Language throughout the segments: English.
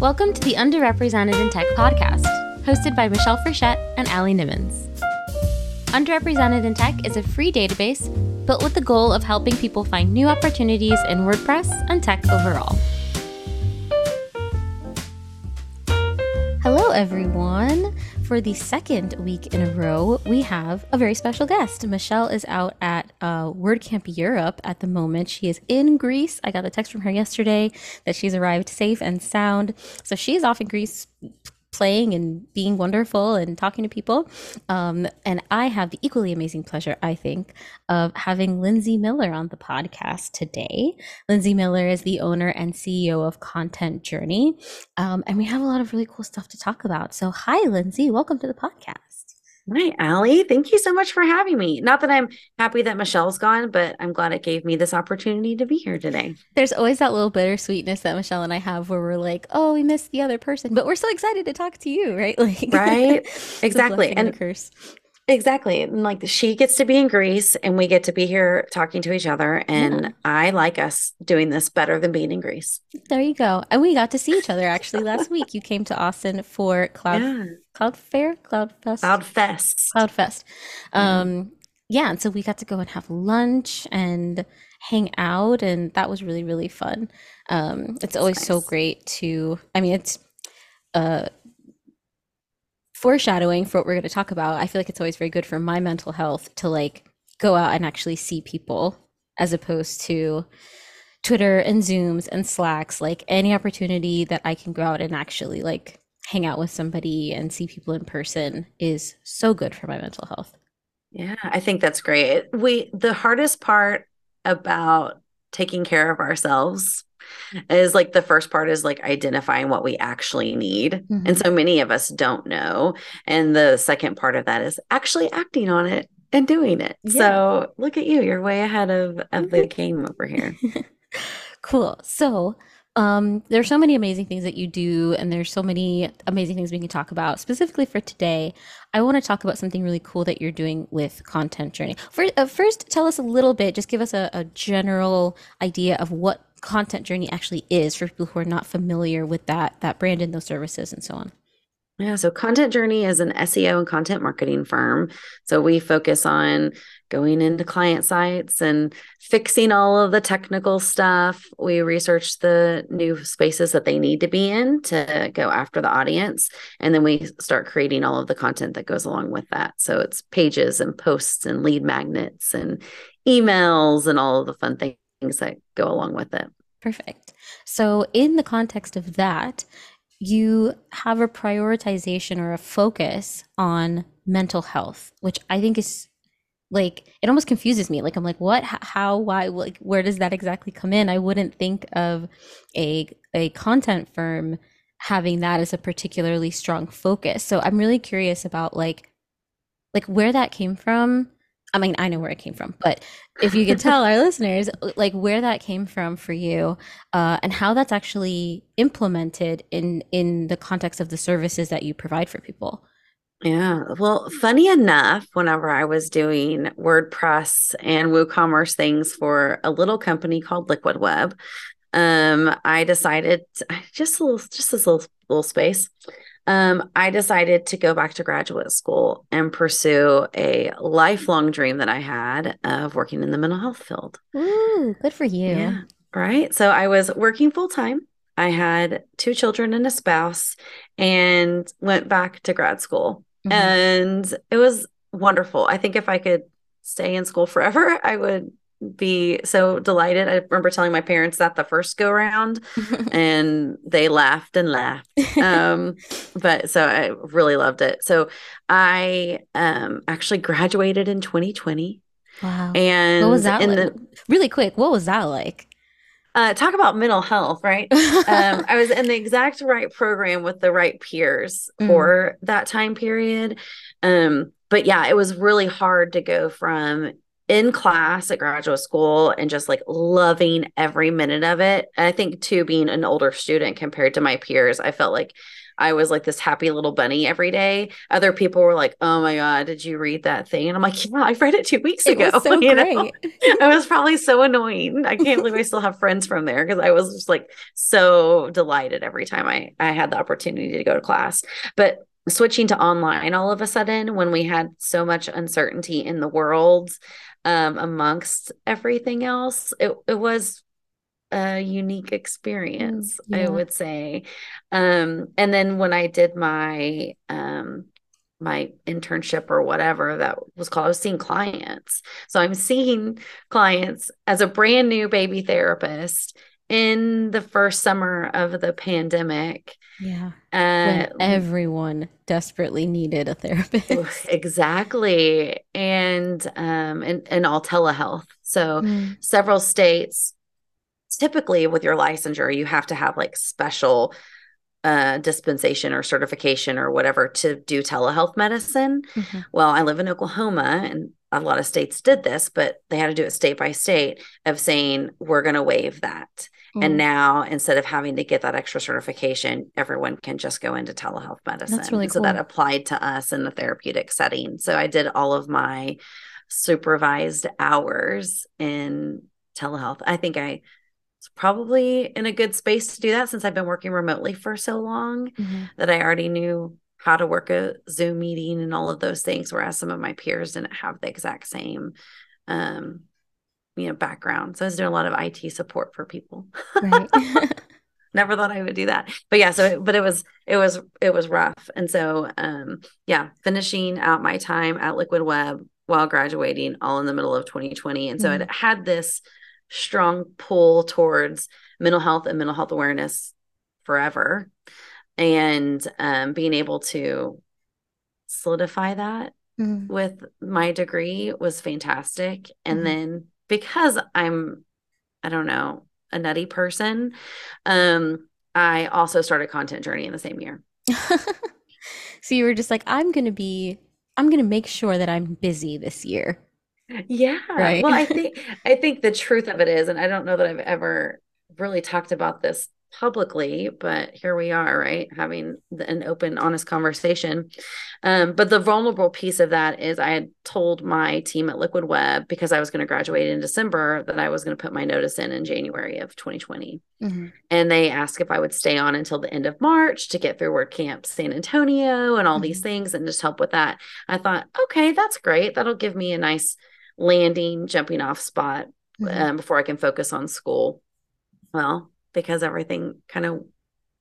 Welcome to the Underrepresented in Tech podcast, hosted by Michelle Frechette and Allie Nimmons. Underrepresented in Tech is a free database built with the goal of helping people find new opportunities in WordPress and tech overall. Hello, everyone. For the second week in a row, we have a very special guest. Michelle is out at uh, WordCamp Europe at the moment. She is in Greece. I got a text from her yesterday that she's arrived safe and sound. So she's off in Greece playing and being wonderful and talking to people. Um, and I have the equally amazing pleasure, I think, of having Lindsey Miller on the podcast today. Lindsey Miller is the owner and CEO of Content Journey. Um, and we have a lot of really cool stuff to talk about. So, hi, Lindsey. Welcome to the podcast. Hi, Allie. Thank you so much for having me. Not that I'm happy that Michelle's gone, but I'm glad it gave me this opportunity to be here today. There's always that little bittersweetness that Michelle and I have where we're like, oh, we missed the other person, but we're so excited to talk to you, right? Like, right? exactly. and curse. Exactly. And like she gets to be in Greece and we get to be here talking to each other. And yeah. I like us doing this better than being in Greece. There you go. And we got to see each other actually last week. You came to Austin for Cloud yeah. Cloud Fair, Cloud Fest. Cloud Fest. Cloud Fest. Um yeah, and so we got to go and have lunch and hang out and that was really, really fun. Um it's always nice. so great to I mean it's uh foreshadowing for what we're going to talk about, I feel like it's always very good for my mental health to like go out and actually see people as opposed to Twitter and Zooms and Slacks. Like any opportunity that I can go out and actually like hang out with somebody and see people in person is so good for my mental health. Yeah, I think that's great. We the hardest part about taking care of ourselves is like the first part is like identifying what we actually need. Mm-hmm. And so many of us don't know. And the second part of that is actually acting on it and doing it. Yeah. So look at you, you're way ahead of, of the game over here. cool. So um, there's so many amazing things that you do, and there's so many amazing things we can talk about. Specifically for today, I want to talk about something really cool that you're doing with Content Journey. For, uh, first, tell us a little bit, just give us a, a general idea of what content journey actually is for people who are not familiar with that that brand and those services and so on. Yeah so content journey is an seo and content marketing firm. So we focus on going into client sites and fixing all of the technical stuff. We research the new spaces that they need to be in to go after the audience. And then we start creating all of the content that goes along with that. So it's pages and posts and lead magnets and emails and all of the fun things things that go along with it. Perfect. So, in the context of that, you have a prioritization or a focus on mental health, which I think is like it almost confuses me. Like I'm like, what? How? Why? Like, where does that exactly come in? I wouldn't think of a a content firm having that as a particularly strong focus. So I'm really curious about like like where that came from I mean, I know where it came from, but if you could tell our listeners, like where that came from for you, uh, and how that's actually implemented in in the context of the services that you provide for people. Yeah. Well, funny enough, whenever I was doing WordPress and WooCommerce things for a little company called Liquid Web, um, I decided just a little, just this little little space um, I decided to go back to graduate school and pursue a lifelong dream that I had of working in the mental health field. Ooh, good for you. Yeah. Right. So I was working full time. I had two children and a spouse and went back to grad school. Mm-hmm. And it was wonderful. I think if I could stay in school forever, I would be so delighted. I remember telling my parents that the first go round and they laughed and laughed. Um, but so I really loved it. So I um, actually graduated in 2020. Wow. And what was that in like? the really quick, what was that like? Uh, talk about mental health, right? um, I was in the exact right program with the right peers mm. for that time period. Um, but yeah, it was really hard to go from in class at graduate school and just like loving every minute of it. And I think too, being an older student compared to my peers, I felt like I was like this happy little bunny every day. Other people were like, "Oh my god, did you read that thing?" And I'm like, "Yeah, I read it two weeks It ago." was so you great. know? I was probably so annoying. I can't believe I still have friends from there because I was just like so delighted every time I I had the opportunity to go to class. But switching to online all of a sudden when we had so much uncertainty in the world um, amongst everything else, it it was a unique experience, Mm, I would say. Um, and then when I did my um my internship or whatever that was called, I was seeing clients. So I'm seeing clients as a brand new baby therapist in the first summer of the pandemic. Yeah. Uh, everyone desperately needed a therapist. exactly. And um and, and all telehealth. So Mm, several states typically with your licensure you have to have like special uh dispensation or certification or whatever to do telehealth medicine. mhm. Well, I live in Oklahoma and a lot of states did this, but they had to do it state by state of saying we're going to waive that. And Mm. now instead of having to get that extra certification, everyone can just go into telehealth medicine. That's really So that applied to us in the therapeutic setting. So I did all of my supervised hours in telehealth. I think I was probably in a good space to do that since I've been working remotely for so long Mhm. that I already knew how to work a Zoom meeting and all of those things, whereas some of my peers didn't have the exact same um you know background. So I was doing a lot of IT support for people. Right. Never thought I would do that. But yeah, so but it was it was it was rough. And so um yeah, finishing out my time at Liquid Web while graduating all in the middle of 2020. And so Mhm. it had this strong pull towards mental health and mental health awareness forever. And um being able to solidify that Mm, with my degree was fantastic. And Mhm. then because I'm, I don't know, a nutty person, um, I also started Content Journey in the same year. So you were just like, I'm gonna be, I'm gonna make sure that I'm busy this year. Yeah. Right. Well, I think I think the truth of it is, and I don't know that I've ever really talked about this publicly, but here we are, right? Having the- an open, honest conversation. Um, but the vulnerable piece of that is I had told my team at Liquid Web because I was going to graduate in December that I was going to put my notice in in January of 2020. Mhm. And they asked if I would stay on until the end of March to get through WordCamp San Antonio and all these Mhm. things and just help with that. I thought, okay, that's great. That'll give me a nice landing, jumping off spot Mhm. um, before I can focus on school. Well, because everything kind of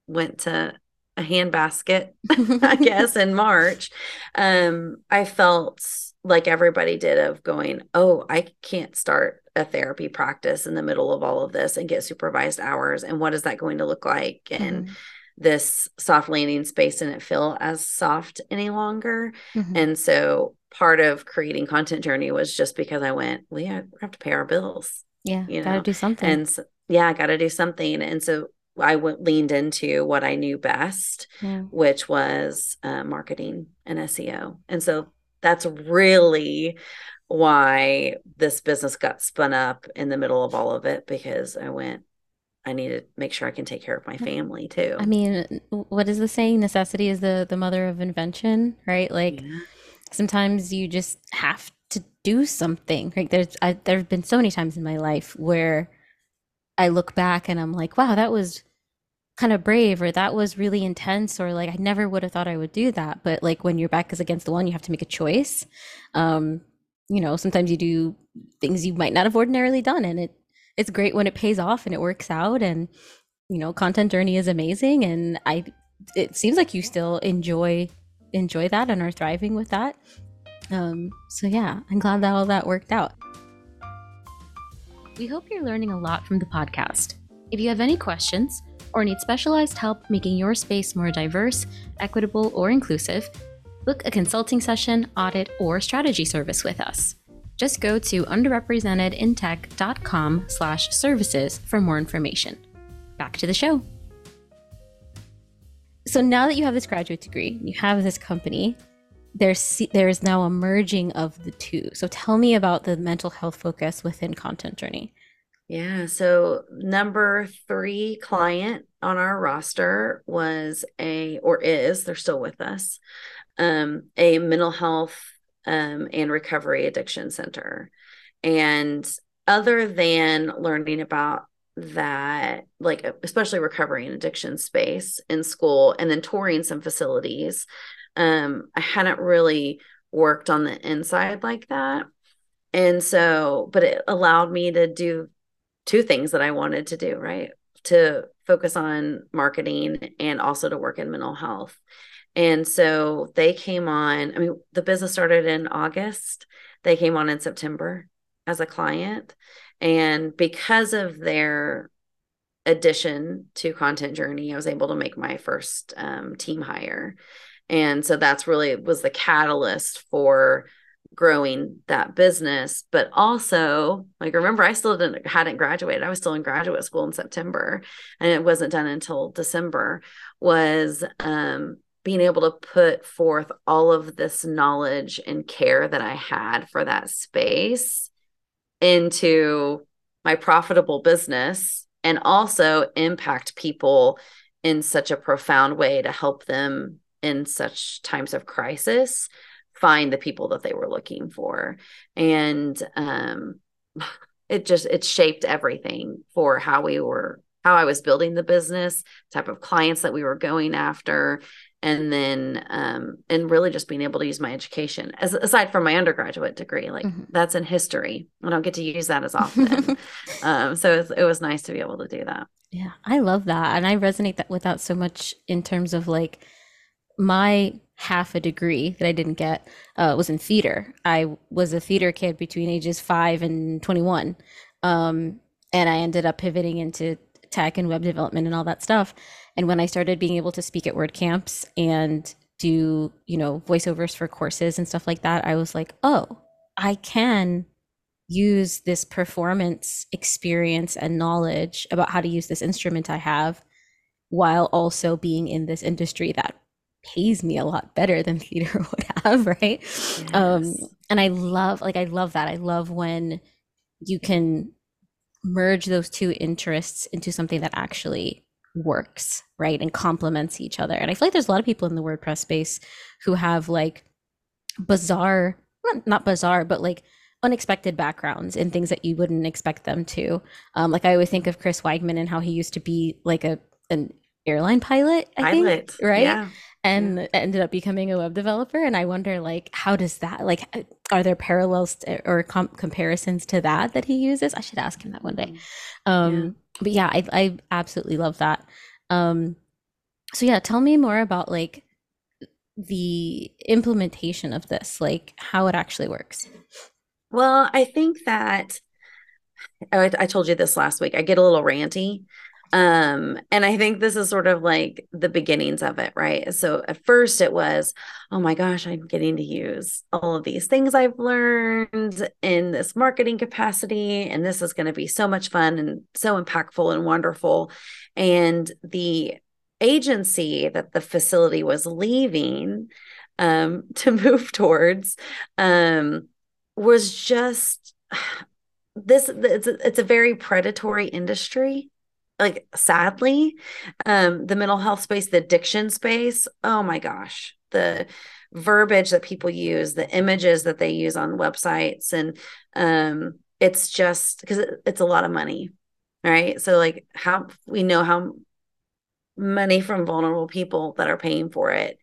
went to a handbasket, I guess, in March, um, I felt like everybody did of going, oh, I can't start a therapy practice in the middle of all of this and get supervised hours. And what is that going to look like? And Mhm. this soft landing space didn't feel as soft any longer. Mhm. And so part of creating Content Journey was just because I went, we have to pay our bills. Yeah, you gotta know, do something. And so, yeah, I got to do something. And so I went leaned into what I knew best, Yeah. which was uh, marketing and SEO. And so that's really why this business got spun up in the middle of all of it because I went, I need to make sure I can take care of my family too. I mean, what is the saying? Necessity is the the mother of invention, right? Like Yeah. sometimes you just have to do something. Like there's I, there have been so many times in my life where I look back and I'm like, wow, that was kind of brave or that was really intense or like I never would have thought I would do that. But like when your back is against the wall, you have to make a choice. Um, you know, sometimes you do things you might not have ordinarily done and it it's great when it pays off and it works out and you know, content journey is amazing and I it seems like you still enjoy enjoy that and are thriving with that. Um, so yeah, I'm glad that all that worked out. We hope you're learning a lot from the podcast. If you have any questions or need specialized help making your space more diverse, equitable, or inclusive, book a consulting session, audit, or strategy service with us. Just go to underrepresentedintech.com slash services for more information. Back to the show. So now that you have this graduate degree, you have this company, there's there's now a merging of the two. So tell me about the mental health focus within Content Journey. Yeah. So number three client on our roster was a or is they're still with us, um, a mental health um, and recovery addiction center. And other than learning about that, like especially recovery and addiction space in school, and then touring some facilities, um, I hadn't really worked on the inside like that. And so, but it allowed me to do two things that I wanted to do, right? To focus on marketing and also to work in mental health. And so they came on, I mean, the business started in August. They came on in September as a client. And because of their addition to Content Journey, I was able to make my first um, team hire. And so that's really was the catalyst for growing that business. But also like remember i still didn't hadn't graduated. I was still in graduate school in september and it wasn't done until december was um being able to put forth all of this knowledge and care that i had for that space into my profitable business and also impact people in such a profound way to help them in such times of crisis find the people that they were looking for. And um, it just it shaped everything for how we were how i was building the business type of clients that we were going after and then um, and really just being able to use my education as aside from my undergraduate degree like mm-hmm. that's in history. I don't get to use that as often. Um, so it was, it was nice to be able to do that. Yeah i love that and i resonate that with that so much in terms of like my half a degree that I didn't get uh, was in theater. I was a theater kid between ages five and 21. Um, and I ended up pivoting into tech and web development and all that stuff. And when I started being able to speak at WordCamps and do, you know, voiceovers for courses and stuff like that, I was like, oh, I can use this performance experience and knowledge about how to use this instrument I have while also being in this industry that pays me a lot better than theater would have, right? Um, yes. Um, and I love, like, I love that. I love when you can merge those two interests into something that actually works, right? And complements each other. And I feel like there's a lot of people in the WordPress space who have like bizarre, not bizarre, but like unexpected backgrounds and things that you wouldn't expect them to. Um, like I always think of Chris Wiegman and how he used to be like a an airline pilot, I pilot. think, right? Yeah and yeah. ended up becoming a web developer and i wonder like how does that like uh, are there parallels to, or com- comparisons to that that he uses i should ask him that one day mm-hmm. um yeah. but yeah I, I absolutely love that um so yeah tell me more about like the implementation of this like how it actually works well i think that I, I told you this last week i get a little ranty um and i think this is sort of like the beginnings of it right? So at first it was oh my gosh i'm getting to use all of these things i've learned in this marketing capacity and this is going to be so much fun and so impactful and wonderful. And the agency that the facility was leaving um to move towards um was just this it's a, it's a very predatory industry like sadly um the mental health space the addiction space oh my gosh the verbiage that people use the images that they use on websites and um it's just because it, it's a lot of money right? So like how we know how money from vulnerable people that are paying for it.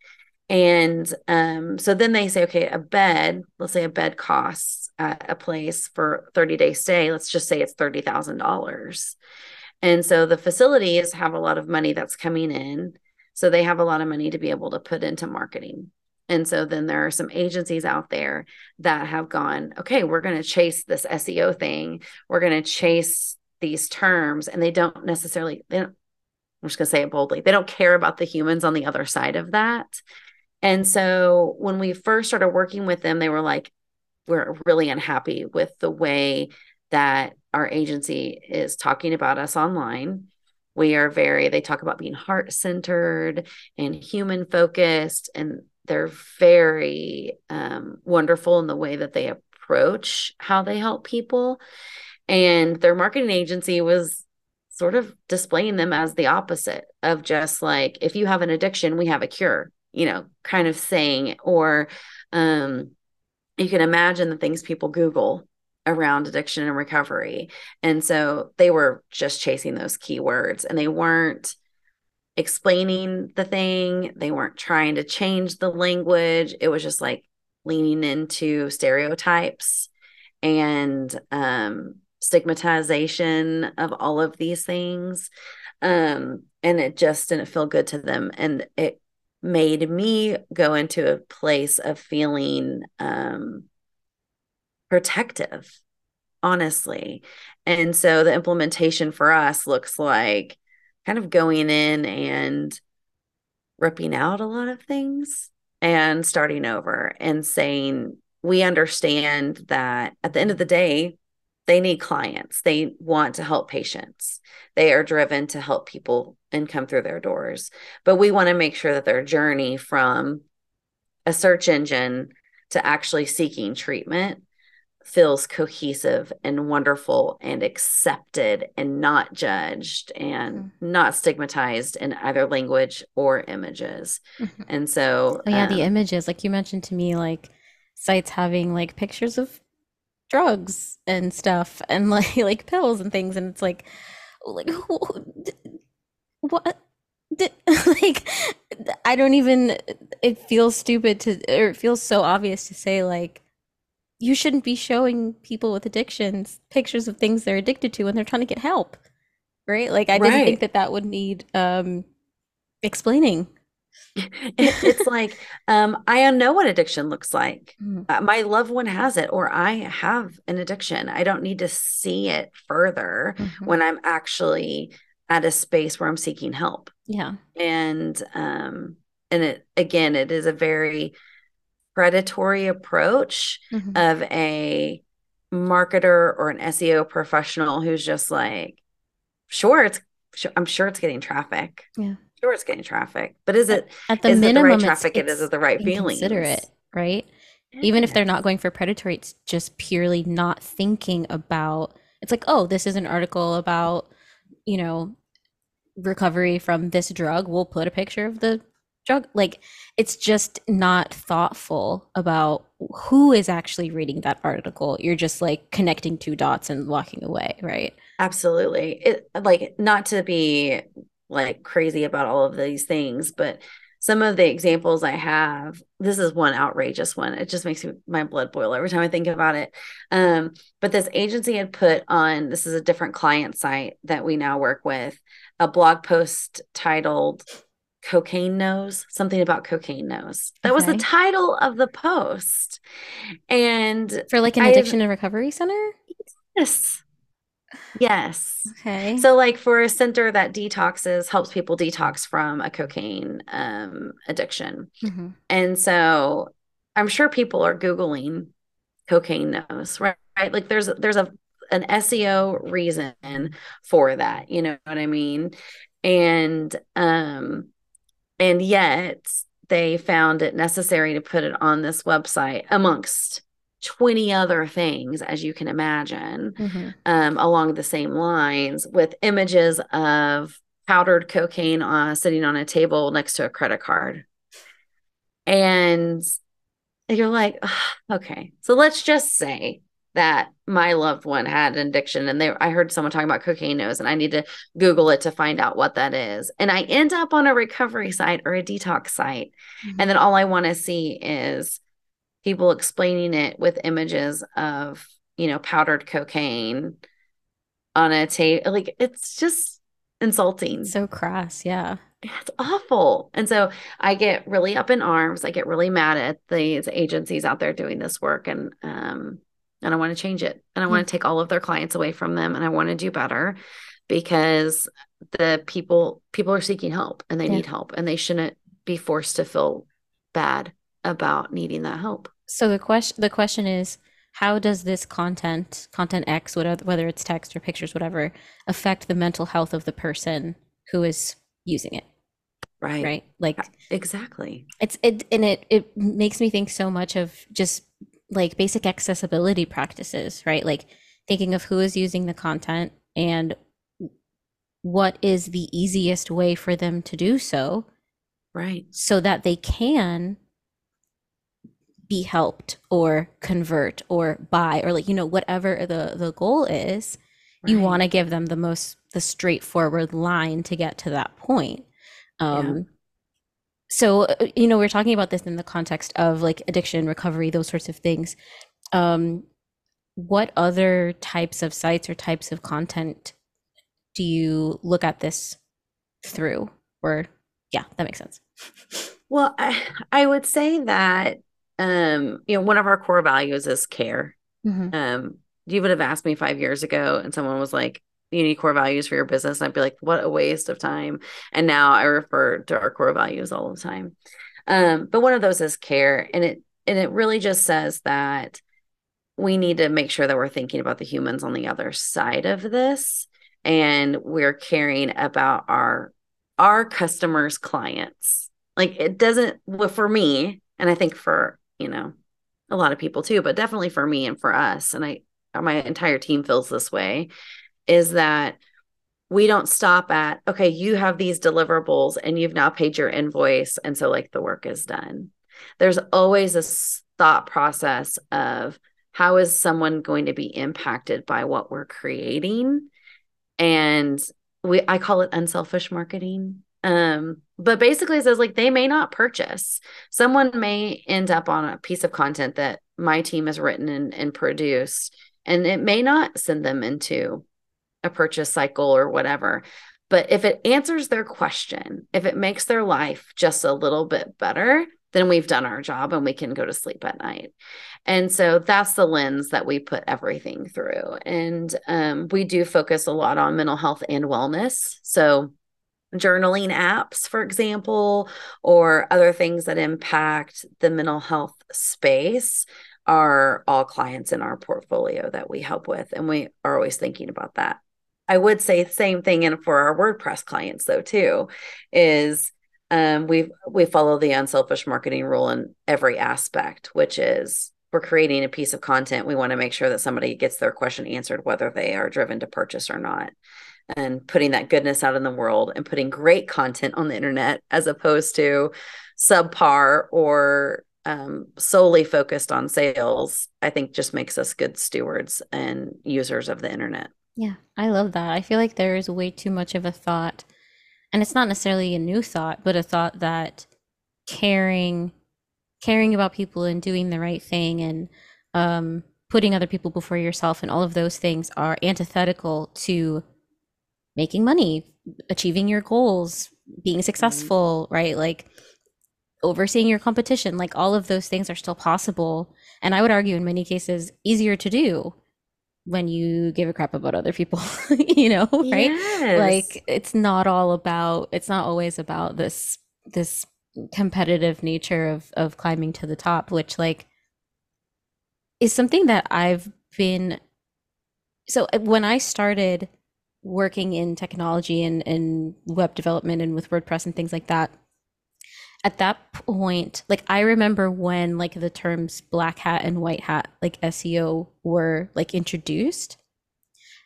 And um so then they say okay a bed let's say a bed costs at a place for 30 day stay let's just say it's $30000 and so the facilities have a lot of money that's coming in. So they have a lot of money to be able to put into marketing. And so then there are some agencies out there that have gone, okay, we're going to chase this SEO thing. We're going to chase these terms. And they don't necessarily, they don't, I'm just going to say it boldly, they don't care about the humans on the other side of that. And so when we first started working with them, they were like, we're really unhappy with the way that our agency is talking about us online. We are very, they talk about being heart centered and human focused. And they're very um, wonderful in the way that they approach how they help people. And their marketing agency was sort of displaying them as the opposite of just like, if you have an addiction, we have a cure, you know, kind of saying, or um, you can imagine the things people Google around addiction and recovery. And so they were just chasing those keywords and they weren't explaining the thing, they weren't trying to change the language. It was just like leaning into stereotypes and um, stigmatization of all of these things. Um, and it just didn't feel good to them. And it made me go into a place of feeling um, protective, honestly. And so the implementation for us looks like kind of going in and ripping out a lot of things and starting over and saying, we understand that at the end of the day, they need clients. They want to help patients. They are driven to help people and come through their doors. But we want to make sure that their journey from a search engine to actually seeking treatment feels cohesive and wonderful and accepted and not judged and mm-hmm. not stigmatized in either language or images. Mm-hmm. And so, oh, yeah, um, the images, like you mentioned to me, like sites having like pictures of drugs and stuff and like like pills and things, and it's like, like what? like I don't even. It feels stupid to, or it feels so obvious to say like you shouldn't be showing people with addictions pictures of things they're addicted to when they're trying to get help right like i right. didn't think that that would need um explaining it's like um i know what addiction looks like mm. uh, my loved one has it or i have an addiction i don't need to see it further mm-hmm. when i'm actually at a space where i'm seeking help yeah and um and it again it is a very predatory approach mm-hmm. of a marketer or an SEO professional who's just like, sure, it's, I'm sure it's getting traffic. Yeah. Sure, it's getting traffic, but is it at the minimum the right traffic? It's, it is it the right feeling? Consider it right. Yeah. Even if they're not going for predatory, it's just purely not thinking about. It's like, oh, this is an article about, you know, recovery from this drug. We'll put a picture of the like it's just not thoughtful about who is actually reading that article. You're just like connecting two dots and walking away right? Absolutely. It like not to be like crazy about all of these things but some of the examples i have this is one outrageous one. It just makes me, my blood boil every time i think about it. Um, but this agency had put on this is a different client site that we now work with a blog post titled cocaine nose something about cocaine nose. That okay. was the title of the post. And for like an addiction and recovery center? Yes. Yes. Okay. So like for a center that detoxes helps people detox from a cocaine um, addiction. Mm-hmm. and so i'm sure people are googling cocaine nose right? right? Like there's there's a an seo reason for that you know what i mean? And um and yet they found it necessary to put it on this website amongst 20 other things, as you can imagine, mm-hmm. um, along the same lines with images of powdered cocaine uh, sitting on a table next to a credit card. And you're like, okay, so let's just say that my loved one had an addiction and they I heard someone talking about cocaine nose and I need to Google it to find out what that is. And I end up on a recovery site or a detox site. Mm-hmm. And then all I want to see is people explaining it with images of, you know, powdered cocaine on a tape. Like it's just insulting. So crass, yeah. It's awful. And so I get really up in arms. I get really mad at these agencies out there doing this work. And um and I want to change it and I want to take all of their clients away from them and I want to do better because the people people are seeking help and they yeah. need help and they shouldn't be forced to feel bad about needing that help. So the question the question is how does this content content X whatever whether it's text or pictures whatever affect the mental health of the person who is using it? Right. right like Exactly. it's it and it it makes me think so much of just like basic accessibility practices right? Like thinking of who is using the content and what is the easiest way for them to do so. Right. so that they can be helped or convert or buy or like you know whatever the the goal is you want to give them the most the straightforward line to get to that point. Um so uh, you know we're talking about this in the context of like addiction recovery those sorts of things um what other types of sites or types of content do you look at this through or yeah that makes sense Well, I, I would say that um, you know, one of our core values is care. Mhm. Um, you would have asked me five years ago, and someone was like, "You need core values for your business," and I'd be like, "What a waste of time!" And now I refer to our core values all the time. Um, but one of those is care, and it and it really just says that we need to make sure that we're thinking about the humans on the other side of this, and we're caring about our our customers, clients. Like it doesn't. Well, for me, and I think for you know a lot of people too, but definitely for me and for us, and I my entire team feels this way, is that we don't stop at, okay, you have these deliverables and you've now paid your invoice. And so like the work is done. There's always a thought process of how is someone going to be impacted by what we're creating? And we I call it unselfish marketing. Um, but basically it says like they may not purchase. Someone may end up on a piece of content that my team has written and, and produced, and it may not send them into a purchase cycle or whatever. But if it answers their question, if it makes their life just a little bit better, then we've done our job and we can go to sleep at night. And so that's the lens that we put everything through. And um, we do focus a lot on mental health and wellness. So journaling apps, for example, or other things that impact the mental health space are all clients in our portfolio that we help with. And we are always thinking about that. I would say same thing and for our WordPress clients though too is um, we we follow the unselfish marketing rule in every aspect, which is we're creating a piece of content. We want to make sure that somebody gets their question answered, whether they are driven to purchase or not, and putting that goodness out in the world and putting great content on the internet as opposed to subpar or um, solely focused on sales. I think just makes us good stewards and users of the internet. Yeah, I love that. I feel like there is way too much of a thought, and it's not necessarily a new thought, but a thought that caring caring about people and doing the right thing and um, putting other people before yourself and all of those things are antithetical to making money, achieving your goals, being successful, right? Like overseeing your competition, like all of those things are still possible. And I would argue in many cases easier to do when you give a crap about other people, you know, right? Yes. Like it's not all about it's not always about this this competitive nature of of climbing to the top, which like is something that I've been so uh, when I started working in technology and, and web development and with WordPress and things like that, at that point, like I remember when like the terms black hat and white hat, like SEO were like introduced.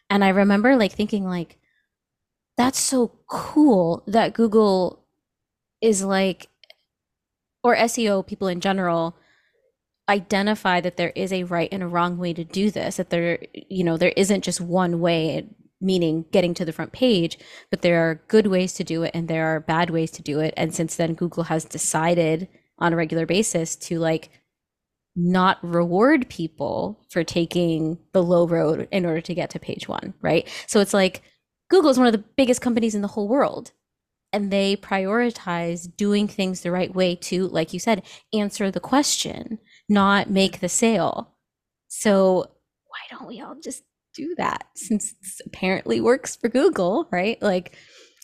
And I remember like thinking like, that's so cool that Google is like, or SEO people in general identify that there is a right and a wrong way to do this, that there, you know, there isn't just one way, meaning getting to the front page, but there are good ways to do it and there are bad ways to do it. And since then, Google has decided on a regular basis to like not reward people for taking the low road in order to get to page one, right? So it's like Google is one of the biggest companies in the whole world. And they prioritize doing things the right way to, like you said, answer the question, not make the sale. So why don't we all just do that since it apparently works for Google, right? Like,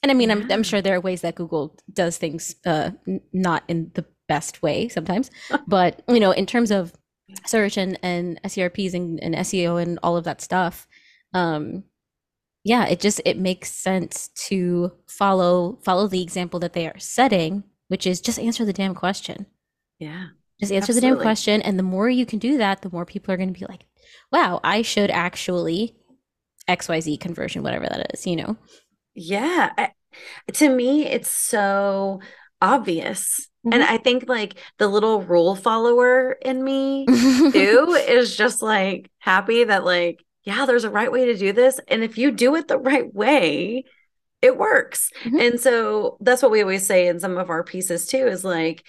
and I mean, I'm, I'm sure there are ways that Google does things uh, not in the best way sometimes, but you know, in terms of search and, and SERPs and, and SEO and all of that stuff, um, yeah, it just it makes sense to follow follow the example that they are setting, which is just answer the damn question. Yeah. Just answer the damn question. And the more you can do that, the more people are going to be like, wow, I should actually XYZ conversion, whatever that is, you know? Yeah. I, to me, it's so obvious. Mm-hmm. And I think like the little rule follower in me too is just like happy that like, yeah, there's a right way to do this. And if you do it the right way, it works. Mm-hmm. And so that's what we always say in some of our pieces too is like,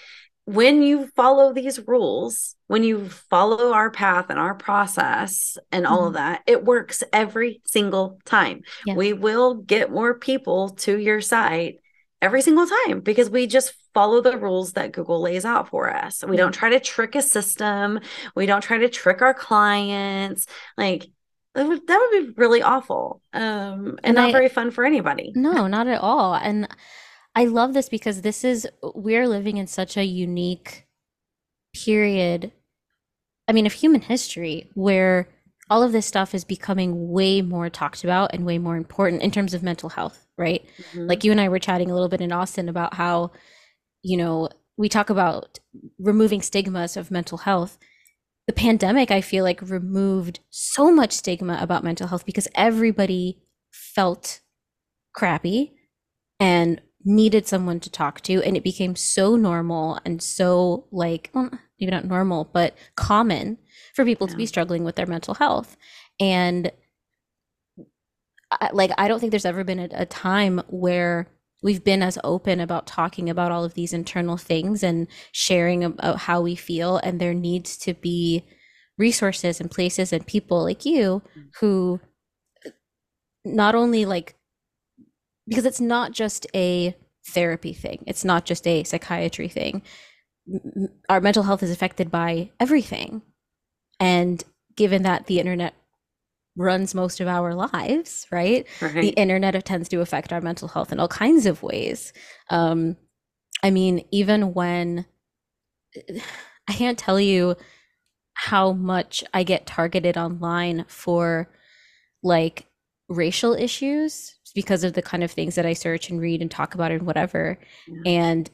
when you follow these rules, when you follow our path and our process and all mm-hmm. of that, it works every single time. We will get more people to your site every single time because we just follow the rules that Google lays out for us. We don't try to trick a system, we don't try to trick our clients. Like, that would, that would be really awful um, and, and not I, very fun for anybody. No, not at all. And I love this because this is we're living in such a unique period. I mean, of human history where all of this stuff is becoming way more talked about and way more important in terms of mental health, right? Mm-hmm. Like you and I were chatting a little bit in Austin about how, you know, we talk about removing stigmas of mental health. The pandemic, I feel like, removed so much stigma about mental health because everybody felt crappy and needed someone to talk to and it became so normal and so like well, maybe not normal but common for people yeah. to be struggling with their mental health and I, like i don't think there's ever been a, a time where we've been as open about talking about all of these internal things and sharing about how we feel and there needs to be resources and places and people like you mm. who not only like because it's not just a therapy thing. It's not just a psychiatry thing. Our mental health is affected by everything. And given that the internet runs most of our lives, right? right. The internet tends to affect our mental health in all kinds of ways. Um, I mean, even when I can't tell you how much I get targeted online for like racial issues because of the kind of things that I search and read and talk about and whatever. Yeah. And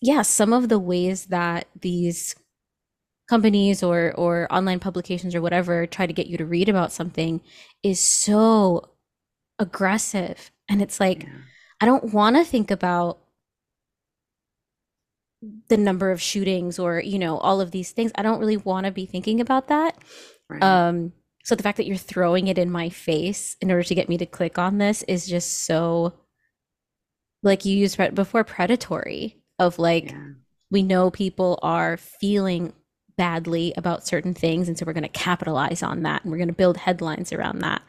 yeah, some of the ways that these companies or or online publications or whatever try to get you to read about something is so aggressive and it's like yeah. I don't want to think about the number of shootings or you know all of these things i don't really want to be thinking about that right. um so the fact that you're throwing it in my face in order to get me to click on this is just so like you used before predatory of like yeah. we know people are feeling badly about certain things and so we're going to capitalize on that and we're going to build headlines around that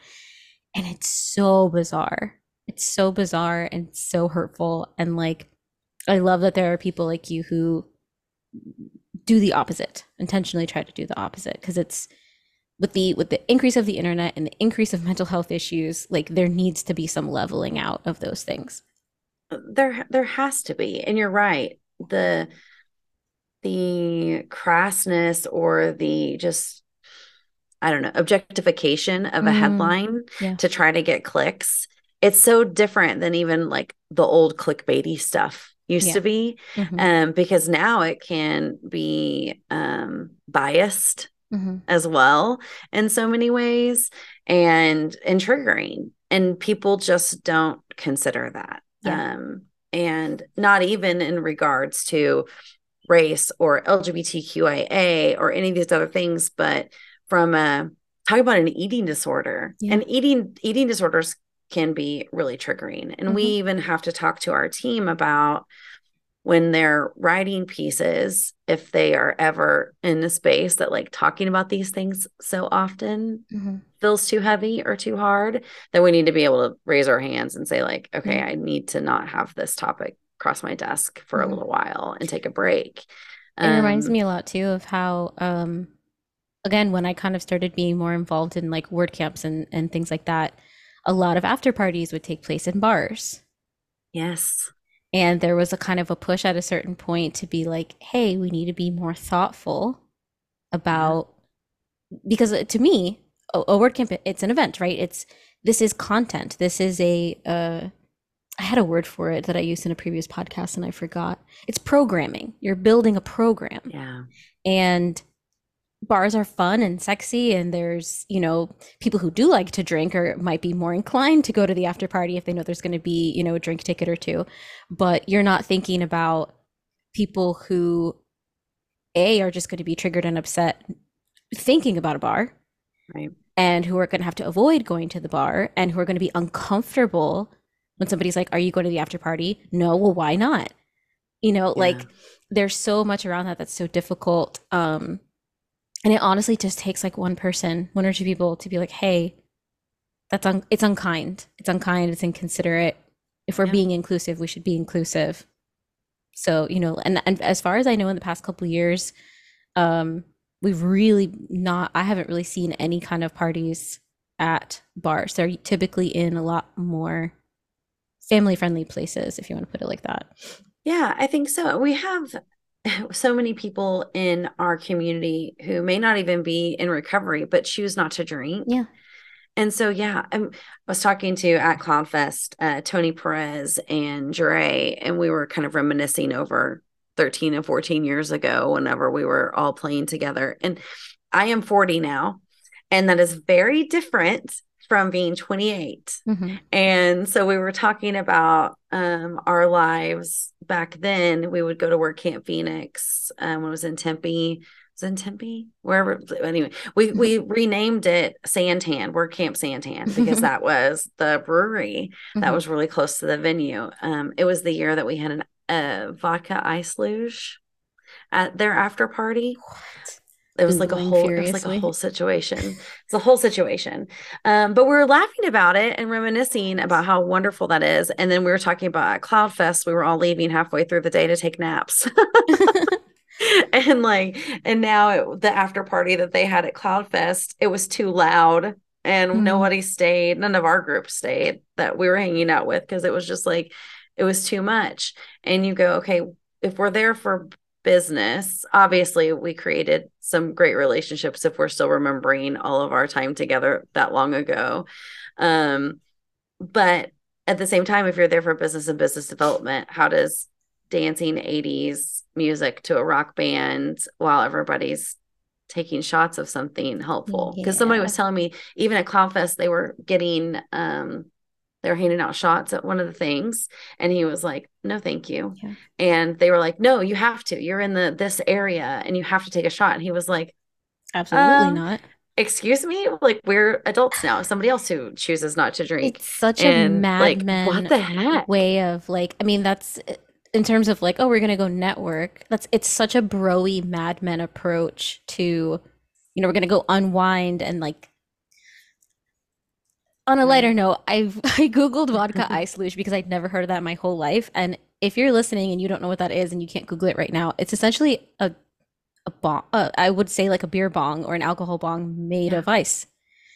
and it's so bizarre it's so bizarre and so hurtful and like i love that there are people like you who do the opposite intentionally try to do the opposite because it's with the with the increase of the internet and the increase of mental health issues like there needs to be some leveling out of those things there there has to be and you're right the the crassness or the just i don't know objectification of a mm, headline yeah. to try to get clicks it's so different than even like the old clickbaity stuff used yeah. to be mm-hmm. um because now it can be um biased mm-hmm. as well in so many ways and and triggering and people just don't consider that yeah. um and not even in regards to race or lgbtqia or any of these other things but from a talk about an eating disorder yeah. and eating eating disorders can be really triggering and mm-hmm. we even have to talk to our team about when they're writing pieces, if they are ever in a space that like talking about these things so often mm-hmm. feels too heavy or too hard, then we need to be able to raise our hands and say, like, okay, mm-hmm. I need to not have this topic cross my desk for mm-hmm. a little while and take a break. It um, reminds me a lot too of how um again when I kind of started being more involved in like word camps and, and things like that, a lot of after parties would take place in bars. Yes and there was a kind of a push at a certain point to be like hey we need to be more thoughtful about because uh, to me a, a word camp it's an event right it's this is content. This is a uh, I had a word for it that I used in a previous podcast and I forgot. It's programming. You're building a program. Yeah. And bars are fun and sexy and there's, you know, people who do like to drink or might be more inclined to go to the after party if they know there's going to be, you know, a drink ticket or two. But you're not thinking about people who a are just going to be triggered and upset thinking about a bar. Right. And who are going to have to avoid going to the bar and who are going to be uncomfortable when somebody's like, Are you going to the after party? No, well, why not? You know, yeah. like there's so much around that that's so difficult. Um, and it honestly just takes like one person, one or two people to be like, Hey, that's un- it's unkind. It's unkind. It's inconsiderate. If we're yeah. being inclusive, we should be inclusive. So, you know, and, and as far as I know, in the past couple years, um, we've really not, I haven't really seen any kind of parties at bars. They're typically in a lot more family friendly places, if you want to put it like that. Yeah, I think so. We have so many people in our community who may not even be in recovery, but choose not to drink. Yeah. And so, yeah, I'm, i was talking to at Cloudfest, uh, Tony Perez and Dre, and we were kind of reminiscing over 13 and 14 years ago whenever we were all playing together. And I am 40 now, and that is very different from being 28. Mm-hmm. And so we were talking about um, our lives back then. We would go to WordCamp Phoenix um, when I was in Tempe. Was in Tempe, wherever. Anyway, we mm-hmm. we renamed it Santan. WordCamp Santan because that was the brewery that mm-hmm. was really close to the venue. Um, it was the year that we had an, a vodka ice luge at their after party. What? It was like a whole furiously. it was like a whole situation. It's a whole situation. Um, but we were laughing about it and reminiscing about how wonderful that is. And then we were talking about cloudfest we were all leaving halfway through the day to take naps. And like and now it, the after party that they had at cloudfest it was too loud and mm-hmm. nobody stayed none of our group stayed that we were hanging out with because it was just like it was too much. And you go okay if we're there for business. Obviously, we created some great relationships if we're still remembering all of our time together that long ago. Um, but at the same time, if you're there for business and business development, how does dancing 80s music to a rock band while everybody's taking shots of something helpful? Because yeah. somebody was telling me, even at Cloudfest, they were getting um, they were handing out shots at one of the things and he was like no thank you. Yeah. and they were like no you have to. You're in the this area and you have to take a shot. And he was like absolutely um, not. excuse me? Like we're adults now. Somebody else who chooses not to drink. It's such and, a madman like, what the heck? way of like i mean that's in terms of like oh we're gonna go network that's it's such a broy madman approach to you know we're gonna go unwind and like on a lighter note, I've I googled vodka ice luge because I'd never heard of that my whole life. And if you're listening and you don't know what that is and you can't Google it right now, it's essentially a a bong. Uh, I would say like a beer bong or an alcohol bong made yeah. of ice.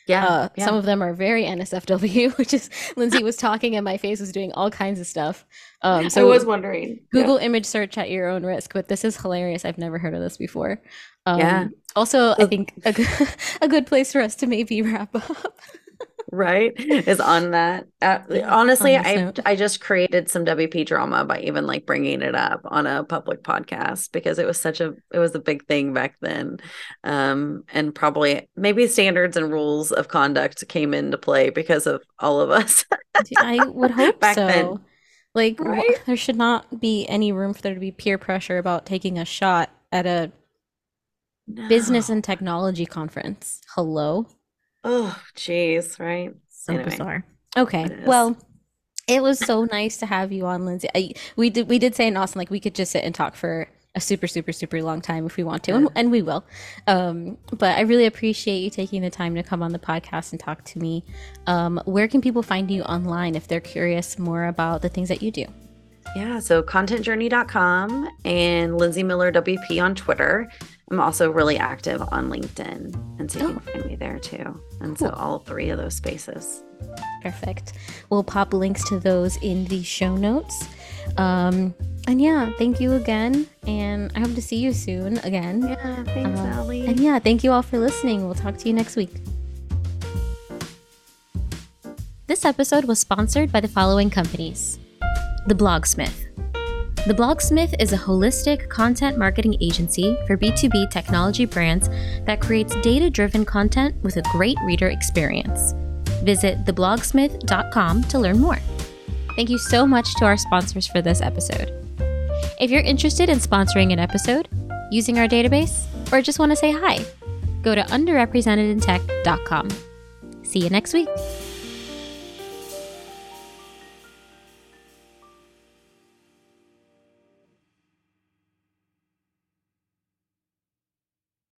Yeah, uh, yeah, Some of them are very NSFW, which is Lindsey was talking and my face was doing all kinds of stuff. Um, so I was wondering. Google yeah. image search at your own risk, but this is hilarious. I've never heard of this before. Um, yeah. Also, I think a, a good place for us to maybe wrap up right? Is on that. Uh, honestly i i just created some wp drama by even like bringing it up on a public podcast because it was such a it was a big thing back then. Um and probably maybe standards and rules of conduct came into play because of all of us i would hope back so. then. like right? there should not be any room for there to be peer pressure about taking a shot at a no. business and technology conference. Hello Oh, jeez, right? So anyway, bizarre. Okay, well, it was so nice to have you on, Lindsey. I, we did we did say in Austin like we could just sit and talk for a super super super long time if we want to, and, and we will. Um, but I really appreciate you taking the time to come on the podcast and talk to me. Um, where can people find you online if they're curious more about the things that you do? Yeah, so contentjourney.com and Lindsey Miller WP on Twitter. I'm also really active on LinkedIn, and so you oh. can find me there too. And cool. so all three of those spaces. Perfect. We'll pop links to those in the show notes. Um, and yeah, thank you again. And I hope to see you soon again. Yeah, thanks, uh, Allie. And yeah, thank you all for listening. We'll talk to you next week. This episode was sponsored by the following companies The Blogsmith. The Blogsmith is a holistic content marketing agency for B2B technology brands that creates data driven content with a great reader experience. Visit theblogsmith.com to learn more. Thank you so much to our sponsors for this episode. If you're interested in sponsoring an episode, using our database, or just want to say hi, go to underrepresentedintech.com. See you next week.